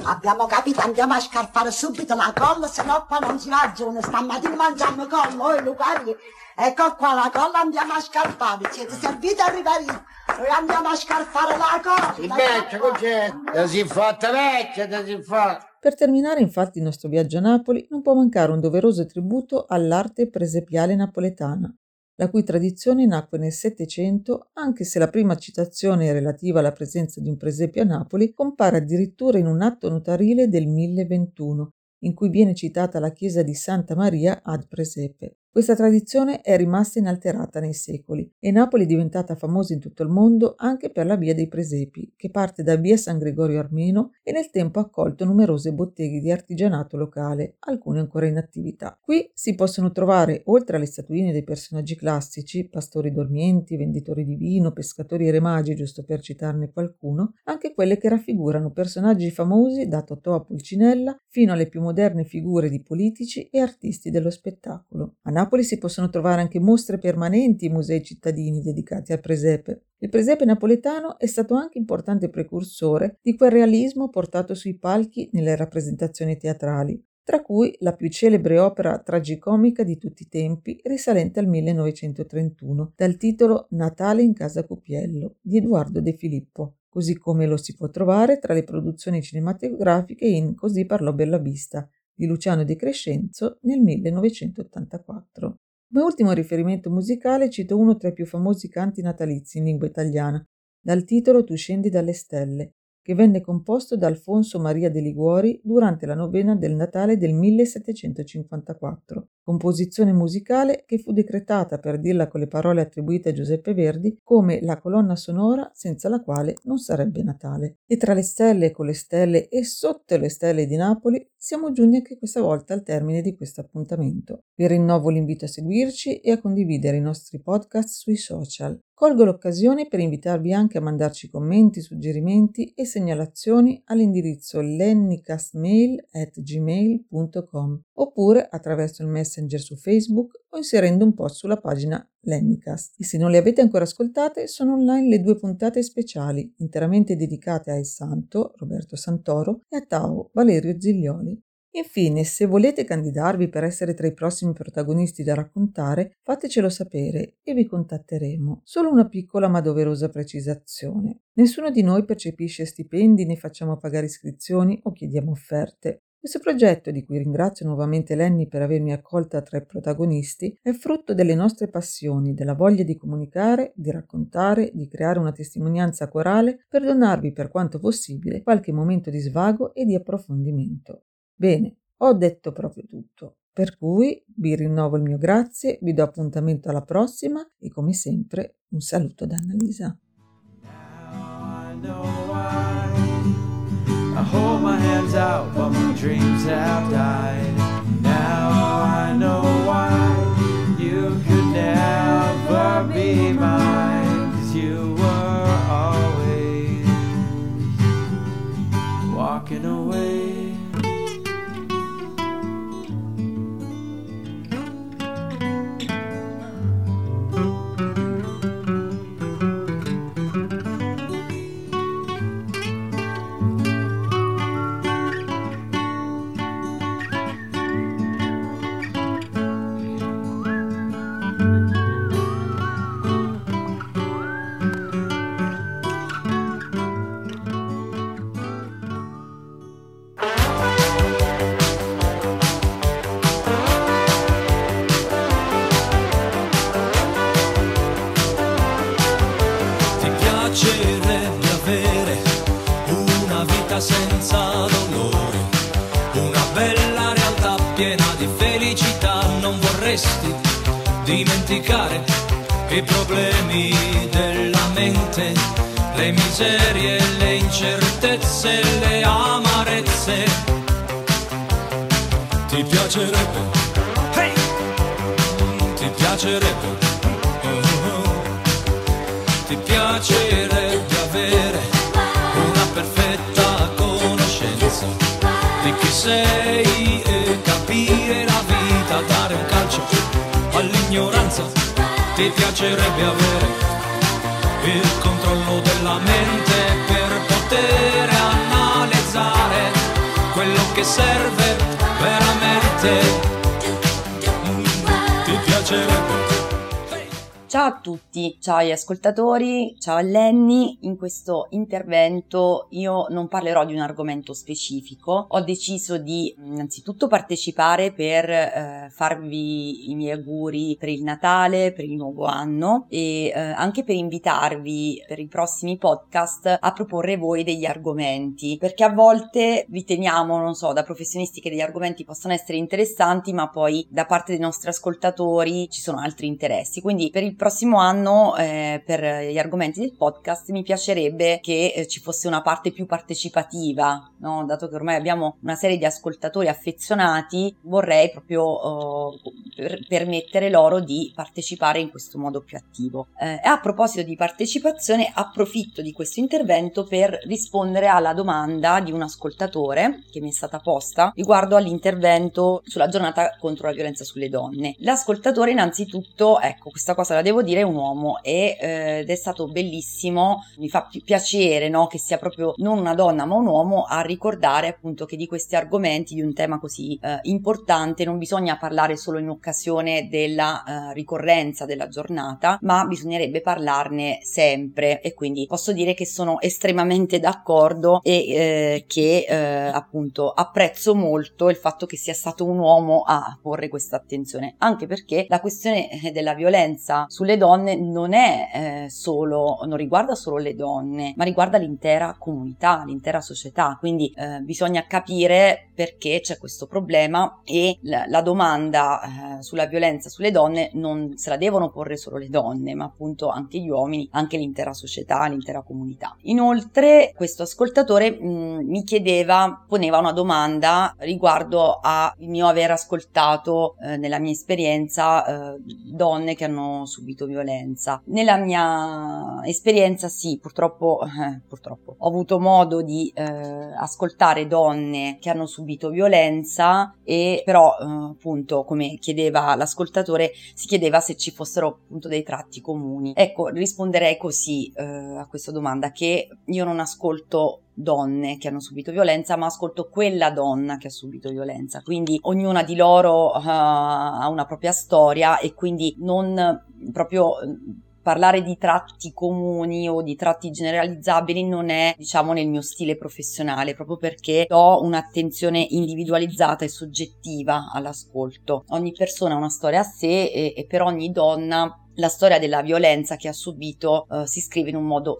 T: Abbiamo capito, andiamo a scarpare subito la colla, se no qua non si ragiona. Stamattina mangiamo collo, oh Lucari. Ecco qua la colla, andiamo a scarpare. Siete serviti a riverire. Noi andiamo a scarpare la colla.
S: Si vecchia, c'è? Te si fatta vecchia, te si fatta.
P: Per terminare infatti il nostro viaggio a Napoli non può mancare un doveroso tributo all'arte presepiale napoletana, la cui tradizione nacque nel Settecento, anche se la prima citazione relativa alla presenza di un presepio a Napoli compare addirittura in un atto notarile del 1021, in cui viene citata la chiesa di Santa Maria ad Presepe. Questa tradizione è rimasta inalterata nei secoli e Napoli è diventata famosa in tutto il mondo anche per la via dei presepi, che parte da via San Gregorio Armeno e nel tempo ha accolto numerose botteghe di artigianato locale, alcune ancora in attività. Qui si possono trovare, oltre alle statuine dei personaggi classici, pastori dormienti, venditori di vino, pescatori e re magi, giusto per citarne qualcuno, anche quelle che raffigurano personaggi famosi da Totò a Pulcinella fino alle più moderne figure di politici e artisti dello spettacolo. A Napoli si possono trovare anche mostre permanenti e musei cittadini dedicati al presepe. Il presepe napoletano è stato anche importante precursore di quel realismo portato sui palchi nelle rappresentazioni teatrali, tra cui la più celebre opera tragicomica di tutti i tempi, risalente al 1931, dal titolo Natale in casa Cupiello di Edoardo De Filippo, così come lo si può trovare tra le produzioni cinematografiche in Così parlò Bellavista di Luciano De Crescenzo nel 1984. Come ultimo riferimento musicale cito uno tra i più famosi canti natalizi in lingua italiana, dal titolo Tu scendi dalle stelle, che venne composto da Alfonso Maria de Liguori durante la novena del Natale del 1754, composizione musicale che fu decretata, per dirla con le parole attribuite a Giuseppe Verdi, come la colonna sonora senza la quale non sarebbe Natale. E tra le stelle, con le stelle e sotto le stelle di Napoli siamo giunti anche questa volta al termine di questo appuntamento. Vi rinnovo l'invito a seguirci e a condividere i nostri podcast sui social. Colgo l'occasione per invitarvi anche a mandarci commenti, suggerimenti e segnalazioni all'indirizzo lennicastmail.gmail.com oppure attraverso il messenger su Facebook o inserendo un post sulla pagina Lennicast. E se non le avete ancora ascoltate, sono online le due puntate speciali interamente dedicate a El Santo, Roberto Santoro, e a Tao, Valerio Ziglioli. Infine, se volete candidarvi per essere tra i prossimi protagonisti da raccontare, fatecelo sapere e vi contatteremo. Solo una piccola ma doverosa precisazione. Nessuno di noi percepisce stipendi, ne facciamo pagare iscrizioni o chiediamo offerte. Questo progetto, di cui ringrazio nuovamente Lenny per avermi accolta tra i protagonisti, è frutto delle nostre passioni, della voglia di comunicare, di raccontare, di creare una testimonianza corale per donarvi per quanto possibile qualche momento di svago e di approfondimento. Bene, ho detto proprio tutto. Per cui vi rinnovo il mio grazie, vi do appuntamento alla prossima e come sempre un saluto da Annalisa.
O: Hold my hands out, but my dreams have died. Now I know why you could never be mine, cause you
U: non vorresti dimenticare i problemi della mente, le miserie, le incertezze, le amarezze. Ti piacerebbe, hey! ti piacerebbe. oh, oh. Ti piacerebbe avere una perfetta conoscenza di chi sei all'ignoranza. Ti piacerebbe avere il controllo della mente per poter analizzare quello che serve veramente. Ti piacerebbe
V: Ciao a tutti, ciao agli ascoltatori, ciao a Lenny. In questo intervento io non parlerò di un argomento specifico. Ho deciso di innanzitutto partecipare per eh, farvi i miei auguri per il Natale, per il nuovo anno e eh, anche per invitarvi per i prossimi podcast a proporre voi degli argomenti, perché a volte riteniamo, non so, da professionisti che degli argomenti possono essere interessanti, ma poi da parte dei nostri ascoltatori ci sono altri interessi. Quindi per il prossimo anno eh, per gli argomenti del podcast mi piacerebbe che eh, ci fosse una parte più partecipativa, no? dato che ormai abbiamo una serie di ascoltatori affezionati, vorrei proprio eh, per- permettere loro di partecipare in questo modo più attivo. Eh, e a proposito di partecipazione, approfitto di questo intervento per rispondere alla domanda di un ascoltatore che mi è stata posta riguardo all'intervento sulla giornata contro la violenza sulle donne. L'ascoltatore innanzitutto, ecco, questa cosa la devo dire, è un uomo e, eh, ed è stato bellissimo, mi fa pi- piacere no, che sia proprio non una donna ma un uomo a ricordare appunto che di questi argomenti, di un tema così eh, importante, non bisogna parlare solo in occasione della eh, ricorrenza della giornata, ma bisognerebbe parlarne sempre. E quindi posso dire che sono estremamente d'accordo e eh, che eh, appunto apprezzo molto il fatto che sia stato un uomo a porre questa attenzione, anche perché la questione eh, della violenza sulle donne non è eh, solo, non riguarda solo le donne, ma riguarda l'intera comunità, l'intera società, quindi eh, bisogna capire perché c'è questo problema e la, la domanda eh, sulla violenza sulle donne non se la devono porre solo le donne, ma appunto anche gli uomini, anche l'intera società, l'intera comunità. Inoltre questo ascoltatore mh, mi chiedeva, poneva una domanda riguardo al mio aver ascoltato eh, nella mia esperienza eh, donne che hanno subito violenza. Nella mia esperienza sì, purtroppo, eh, purtroppo ho avuto modo di eh, ascoltare donne che hanno subito violenza e però eh, appunto come chiedeva l'ascoltatore si chiedeva se ci fossero appunto dei tratti comuni. Ecco, risponderei così eh, a questa domanda che io non ascolto donne che hanno subito violenza, ma ascolto quella donna che ha subito violenza. Quindi ognuna di loro uh, ha una propria storia e quindi non proprio parlare di tratti comuni o di tratti generalizzabili non è, diciamo, nel mio stile professionale, proprio perché do un'attenzione individualizzata e soggettiva all'ascolto. Ogni persona ha una storia a sé e, e per ogni donna la storia della violenza che ha subito uh, si scrive in un modo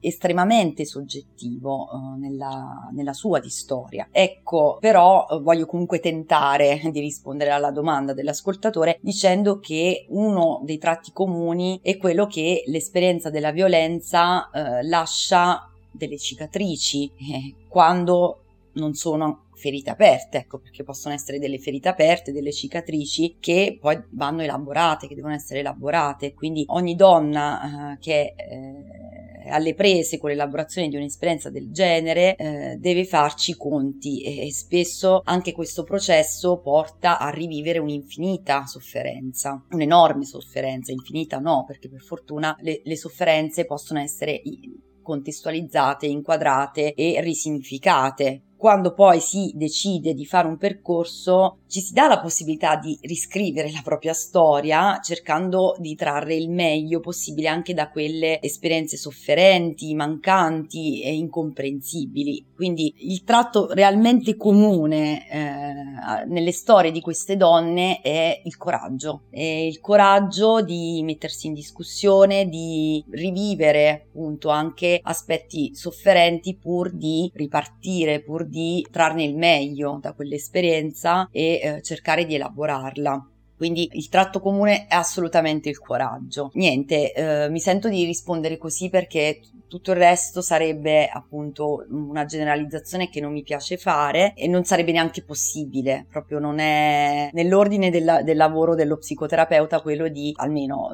V: estremamente soggettivo eh, nella, nella, sua di storia. Ecco, però eh, voglio comunque tentare di rispondere alla domanda dell'ascoltatore dicendo che uno dei tratti comuni è quello che l'esperienza della violenza eh, lascia delle cicatrici eh, quando non sono ferite aperte, ecco perché possono essere delle ferite aperte, delle cicatrici che poi vanno elaborate, che devono essere elaborate, quindi ogni donna eh, che eh, alle prese con l'elaborazione di un'esperienza del genere eh, deve farci i conti e, e, spesso anche questo processo porta a rivivere un'infinita sofferenza, un'enorme sofferenza, infinita no, perché per fortuna le, le sofferenze possono essere contestualizzate, inquadrate e risignificate quando poi si decide di fare un percorso, ci si dà la possibilità di riscrivere la propria storia cercando di trarre il meglio possibile anche da quelle esperienze sofferenti, mancanti e incomprensibili. Quindi il tratto realmente comune eh, nelle storie di queste donne è il coraggio, è il coraggio di mettersi in discussione, di rivivere appunto anche aspetti sofferenti pur di ripartire, pur di trarne il meglio da quell'esperienza e eh, cercare di elaborarla. Quindi il tratto comune è assolutamente il coraggio. Niente, eh, mi sento di rispondere così perché tutto il resto sarebbe appunto una generalizzazione che non mi piace fare e non sarebbe neanche possibile, proprio non è nell'ordine della, del lavoro dello psicoterapeuta quello di almeno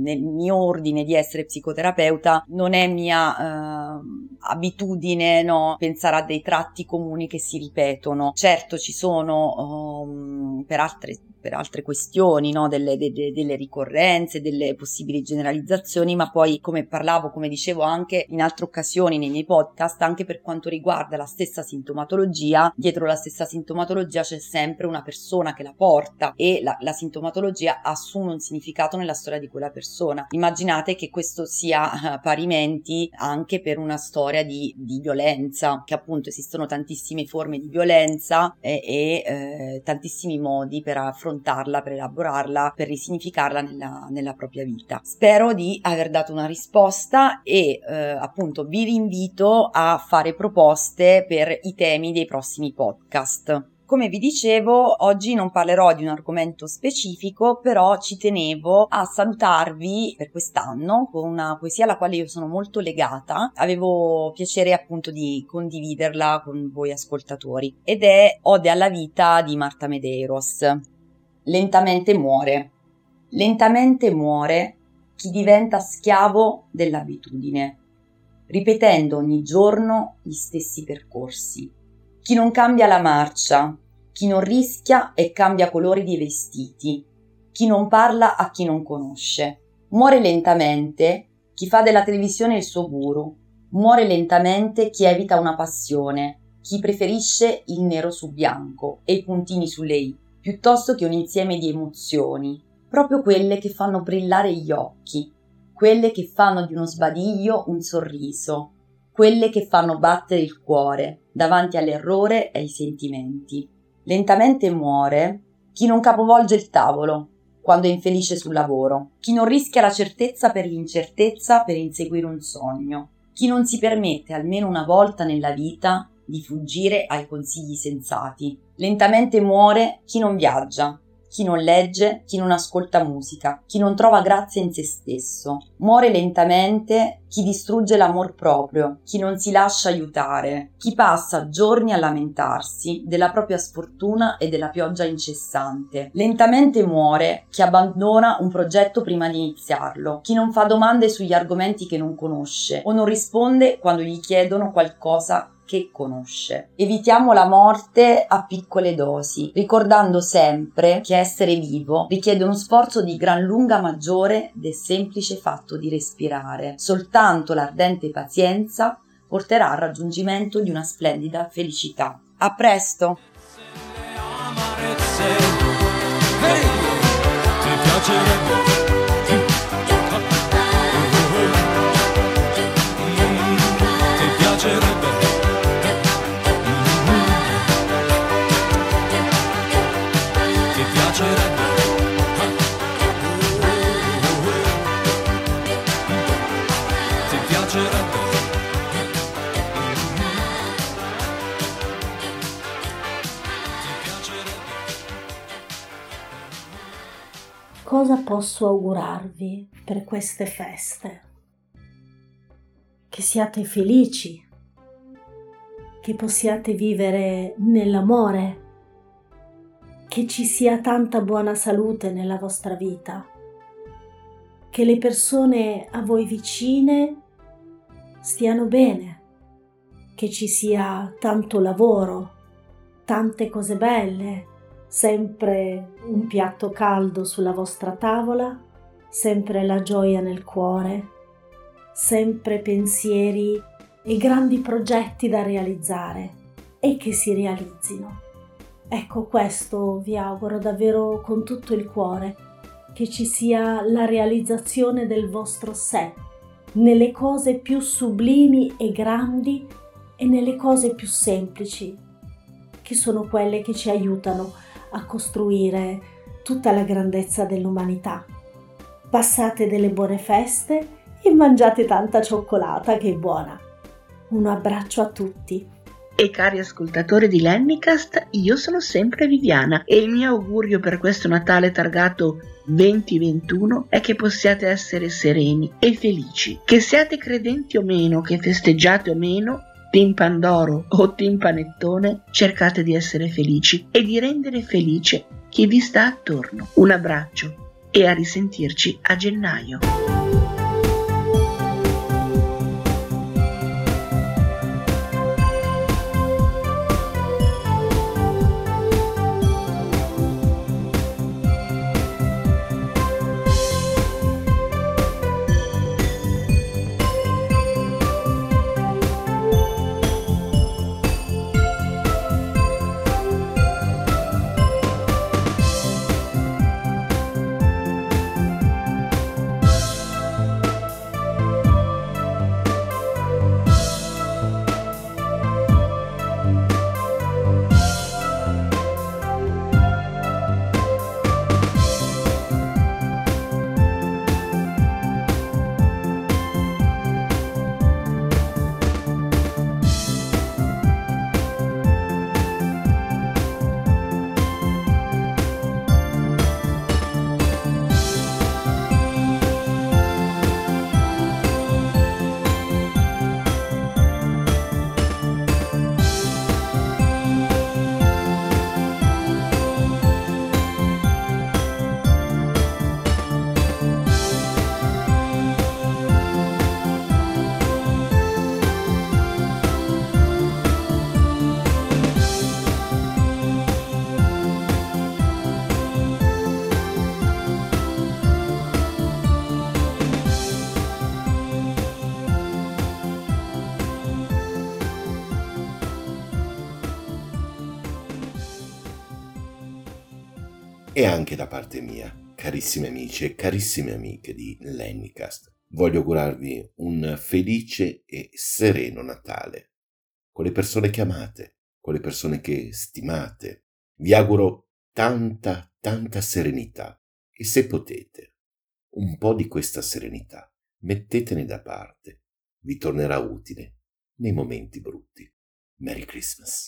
V: nel mio ordine di essere psicoterapeuta non è mia eh, abitudine no, pensare a dei tratti comuni che si ripetono. Certo ci sono um, per altre per altre questioni, no? delle, de, delle, ricorrenze, delle possibili generalizzazioni, ma poi come parlavo, come dicevo anche in altre occasioni nei miei podcast, anche per quanto riguarda la stessa sintomatologia, dietro la stessa sintomatologia c'è sempre una persona che la porta e la, la sintomatologia assume un significato nella storia di quella persona. Immaginate che questo sia uh, parimenti anche per una storia di, di, violenza, che appunto esistono tantissime forme di violenza e, e eh, tantissimi modi per affrontare affrontarla, per elaborarla, per risignificarla nella, nella propria vita. Spero di aver dato una risposta e eh, appunto vi rinvito a fare proposte per i temi dei prossimi podcast. Come vi dicevo, oggi non parlerò di un argomento specifico, però ci tenevo a salutarvi per quest'anno con una poesia alla quale io sono molto legata. Avevo piacere appunto di condividerla con voi ascoltatori ed è Ode alla vita di Marta Medeiros lentamente muore. Lentamente muore chi diventa schiavo dell'abitudine, ripetendo ogni giorno gli stessi percorsi. Chi non cambia la marcia, chi non rischia e cambia colori di vestiti, chi non parla a chi non conosce. Muore lentamente chi fa della televisione il suo guru, muore lentamente chi evita una passione, chi preferisce il nero su bianco e i puntini sulle i piuttosto che un insieme di emozioni, proprio quelle che fanno brillare gli occhi, quelle che fanno di uno sbadiglio un sorriso, quelle che fanno battere il cuore davanti all'errore e ai sentimenti. Lentamente muore chi non capovolge il tavolo quando è infelice sul lavoro, chi non rischia la certezza per l'incertezza per inseguire un sogno, chi non si permette almeno una volta nella vita di fuggire ai consigli sensati. Lentamente muore chi non viaggia, chi non legge, chi non ascolta musica, chi non trova grazia in se stesso. Muore lentamente chi distrugge l'amor proprio, chi non si lascia aiutare, chi passa giorni a lamentarsi della propria sfortuna e della pioggia incessante. Lentamente muore chi abbandona un progetto prima di iniziarlo, chi non fa domande sugli argomenti che non conosce o non risponde quando gli chiedono qualcosa che conosce. Evitiamo la morte a piccole dosi, ricordando sempre che essere vivo richiede uno sforzo di gran lunga maggiore del semplice fatto di respirare. Soltanto l'ardente pazienza porterà al raggiungimento di una splendida felicità. A presto!
U: Hey,
J: cosa posso augurarvi per queste feste? Che siate felici, che possiate vivere nell'amore, che ci sia tanta buona salute nella vostra vita, che le persone a voi vicine stiano bene, che ci sia tanto lavoro, tante cose belle, sempre un piatto caldo sulla vostra tavola, sempre la gioia nel cuore, sempre pensieri e grandi progetti da realizzare e che si realizzino. Ecco questo vi auguro davvero con tutto il cuore, che ci sia la realizzazione del vostro sé, nelle cose più sublimi e grandi e nelle cose più semplici, che sono quelle che ci aiutano a costruire tutta la grandezza dell'umanità. Passate delle buone feste e mangiate tanta cioccolata che è buona. Un abbraccio a tutti.
N: E cari ascoltatori di Lennicast, io sono sempre Viviana e il mio augurio per questo Natale targato 2021 è che possiate essere sereni e felici. Che siate credenti o meno, che festeggiate o meno, Team Pandoro o Team Panettone, cercate di essere felici e di rendere felice chi vi sta attorno. Un abbraccio e a risentirci a gennaio.
A: Anche da parte mia, carissimi amici e carissime amiche di Lennicast, voglio augurarvi un felice e sereno Natale con le persone che amate, con le persone che stimate. Vi auguro tanta, tanta serenità e se potete, un po' di questa serenità mettetene da parte, vi tornerà utile nei momenti brutti. Merry Christmas.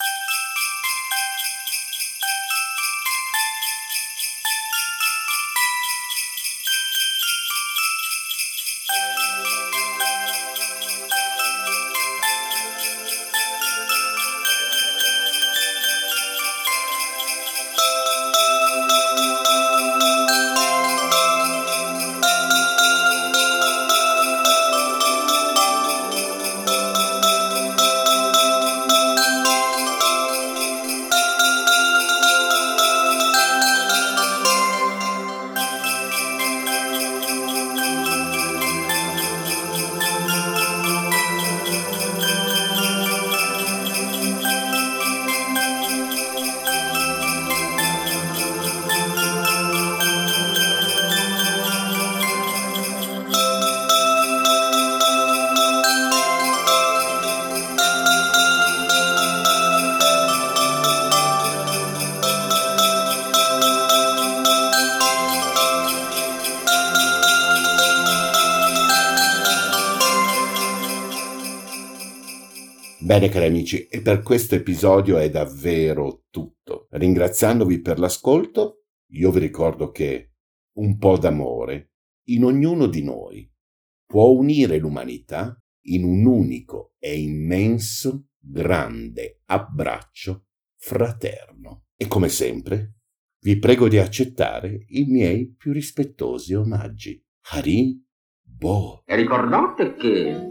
A: Bene cari amici, e per questo episodio è davvero tutto. Ringraziandovi per l'ascolto, io vi ricordo che un po' d'amore in ognuno di noi può unire l'umanità in un unico e immenso, grande abbraccio fraterno. E come sempre, vi prego di accettare i miei più rispettosi omaggi. Hari Bo.
W: E ricordate che